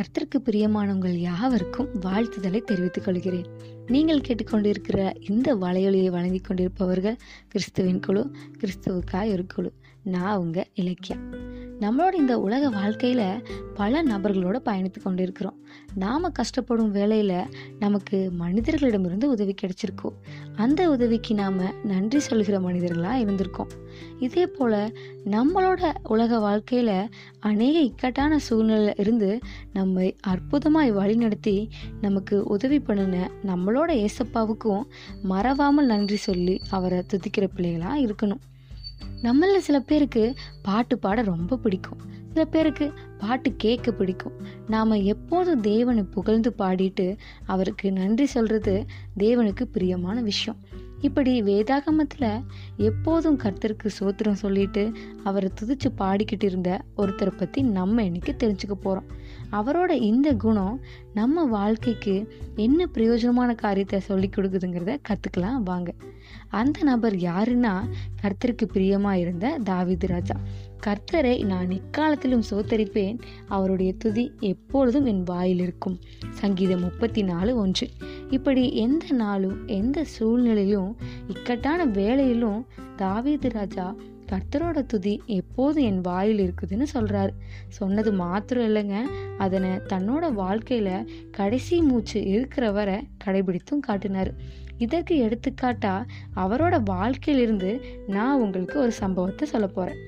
கர்த்தருக்கு பிரியமானவங்கள் யாவருக்கும் வாழ்த்துதலை தெரிவித்துக் கொள்கிறேன். நீங்கள் கேட்டுக்கொண்டிருக்கிற இந்த வலையொலியை வழங்கி கொண்டிருப்பவர்கள் கிறிஸ்துவின் குழு கிறிஸ்துவுக்காய் ஒரு குழு. நான் உங்க இலக்கியா. நம்மளோட இந்த உலக வாழ்க்கையில் பல நபர்களோடு பயணித்து கொண்டிருக்கிறோம். நாம் கஷ்டப்படும் வேலையில் நமக்கு மனிதர்களிடமிருந்து உதவி கிடைச்சிருக்கோம் அந்த உதவிக்கு நாம் நன்றி சொல்கிற மனிதர்களாக இருந்திருக்கோம். இதே போல் நம்மளோட உலக வாழ்க்கையில் அநேக இக்கட்டான சூழ்நிலை இருந்து நம்மை அற்புதமாய் வழிநடத்தி நமக்கு உதவி பண்ணின நம்மளோட ஏசப்பாவுக்கும் மறவாமல் நன்றி சொல்லி அவரை துதிக்கிற பிள்ளைகளாக இருக்கணும். நம்மள சில பேருக்கு பாட்டு பாட ரொம்ப பிடிக்கும். சில பேருக்கு பாட்டு கேட்க பிடிக்கும். நாம் எப்போதும் தேவனை புகழ்ந்து பாடிட்டு அவருக்கு நன்றி சொல்றது தேவனுக்கு பிரியமான விஷயம். இப்படி வேதாகமத்தில் எப்போதும் கர்த்தருக்கு சோத்திரம் சொல்லிட்டு அவரை துதிச்சு பாடிக்கிட்டு இருந்த ஒருத்தரை பற்றி நம்ம இன்னைக்கு தெரிஞ்சுக்க போகிறோம் அவரோட இந்த குணம் நம்ம வாழ்க்கைக்கு என்ன பிரயோஜனமான காரியத்தை சொல்லி கொடுக்குதுங்கிறத கற்றுக்கலாம் வாங்க. அந்த நபர் யாருன்னா கர்த்தருக்கு பிரியமாக இருந்த தாவிது ராஜா. கர்த்தரை நான் இக்காலத்திலும் சோத்தரிப்பேன் அவருடைய துதி எப்பொழுதும் என் வாயில் இருக்கும் சங்கீதம் முப்பத்தி நாலு ஒன்று. இப்படி எந்த நாளும் எந்த சூழ்நிலையிலும் இக்கட்டான வேலையிலும் தாவீது ராஜா கர்த்தரோட துதி எப்போது என் வாயில் இருக்குதுன்னு சொல்கிறார் சொன்னது மாத்திரம் இல்லைங்க. அதனை தன்னோட வாழ்க்கையில் கடைசி மூச்சு இருக்கிற வரை கடைபிடித்தும் காட்டினார். இதற்கு எடுத்துக்காட்டா அவரோட வாழ்க்கையிலிருந்து நான் உங்களுக்கு ஒரு சம்பவத்தை சொல்ல போகிறேன்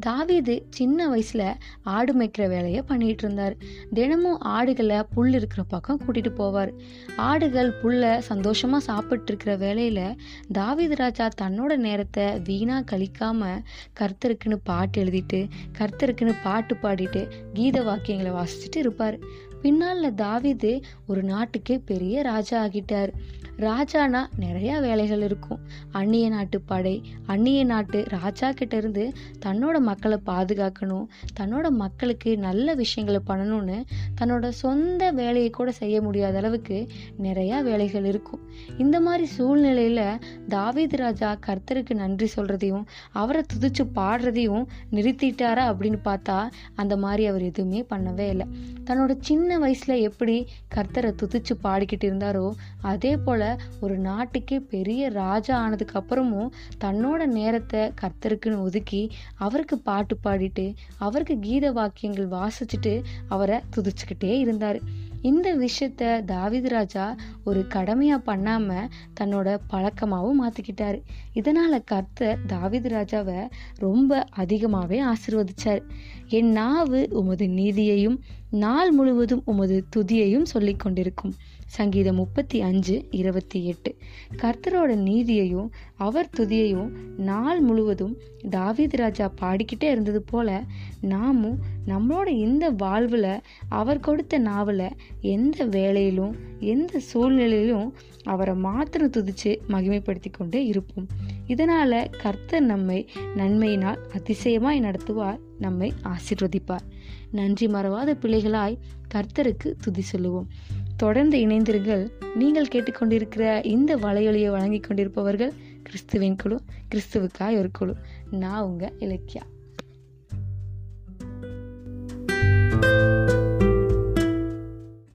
தாவீது சின்ன வயசுல ஆடு மேய்க்கிற வேலையை பண்ணிட்டு இருந்தார். தினமும் ஆடுகளை புல் இருக்கிற பக்கம் கூட்டிட்டு போவார். ஆடுகள் புல்ல சந்தோஷமா சாப்பிட்டு இருக்கிற வேலையில தாவீது ராஜா தன்னோட நேரத்தை வீணா கழிக்காம கர்த்தருக்குன்னு பாட்டு எழுதிட்டு கர்த்தருக்குன்னு பாட்டு பாடிட்டு கீத வாக்கியங்களை வாசிச்சுட்டு இருப்பார். பின்னால தாவீது ஒரு நாட்டுக்கே பெரிய ராஜா ஆகிட்டார். ராஜானா நிறையா வேலைகள் இருக்கும். அந்நிய நாட்டு படை அந்நிய நாட்டு ராஜா கிட்ட இருந்து தன்னோட மக்களை பாதுகாக்கணும் தன்னோட மக்களுக்கு நல்ல விஷயங்களை பண்ணணும்னு தன்னோட சொந்த வேலையை கூட செய்ய முடியாத அளவுக்கு நிறையா வேலைகள் இருக்கும். இந்த மாதிரி சூழ்நிலையில் தாவீது ராஜா கர்த்தருக்கு நன்றி சொல்கிறதையும் அவரை துதிச்சு பாடுறதையும் நிறுத்திட்டாரா அப்படின்னு பார்த்தா அந்த மாதிரி அவர் எதுவுமே பண்ணவே இல்லை. தன்னோட சின்ன வயசில் எப்படி கர்த்தரை துதிச்சு பாடிக்கிட்டு இருந்தாரோ அதே போல் ஒரு நாட்டுக்கே பெரிய ராஜா ஆனதுக்கு அப்புறமும் தன்னோட நேரத்தை கர்த்தருக்குன்னு ஒதுக்கி அவருக்கு பாட்டு பாடிட்டு அவருக்கு கீத வாக்கியங்கள் வாசிச்சுட்டு அவரை துதிச்சுக்கிட்டே இருந்தார். இந்த விஷயத்த தாவிது ராஜா ஒரு கடமையாக பண்ணாம தன்னோட பழக்கமாகவும் மாற்றிக்கிட்டார் இதனால் கர்த்தர் தாவித் ராஜாவை ரொம்ப அதிகமாகவே ஆசிர்வதிச்சார். என் நாவு உமது நீதியையும் நாள் முழுவதும் உமது துதியையும் சொல்லி கொண்டிருக்கும். சங்கீதம் முப்பத்தி அஞ்சு இருபத்தி எட்டு. கர்த்தரோட நீதியையும் அவர் துதியையும் நாள் முழுவதும் தாவீது ராஜா பாடிக்கிட்டே இருந்தது போல நாமும் நம்மளோட இந்த வாழ்வில் அவர் கொடுத்த நாவில் எந்த வேலையிலும் எந்த சூழ்நிலையிலும் அவரை மாத்திரம் துதித்து மகிமைப்படுத்தி கொண்டே இருப்போம். இதனால் கர்த்தர் நம்மை நன்மையினால் அதிசயமாய் நடத்துவார் நம்மை ஆசிர்வதிப்பார். நன்றி மறவாத பிள்ளைகளாய் கர்த்தருக்கு துதி சொல்லுவோம். தொடர்ந்து இணைந்திருங்கள். நீங்கள் கேட்டுக்கொண்டிருக்கிற இந்த வலையொலியை வழங்கி கொண்டிருப்பவர்கள் கிறிஸ்துவின் குழு கிறிஸ்துவுக்காய் ஒரு குழு. நான் உங்கள் இலக்கியா.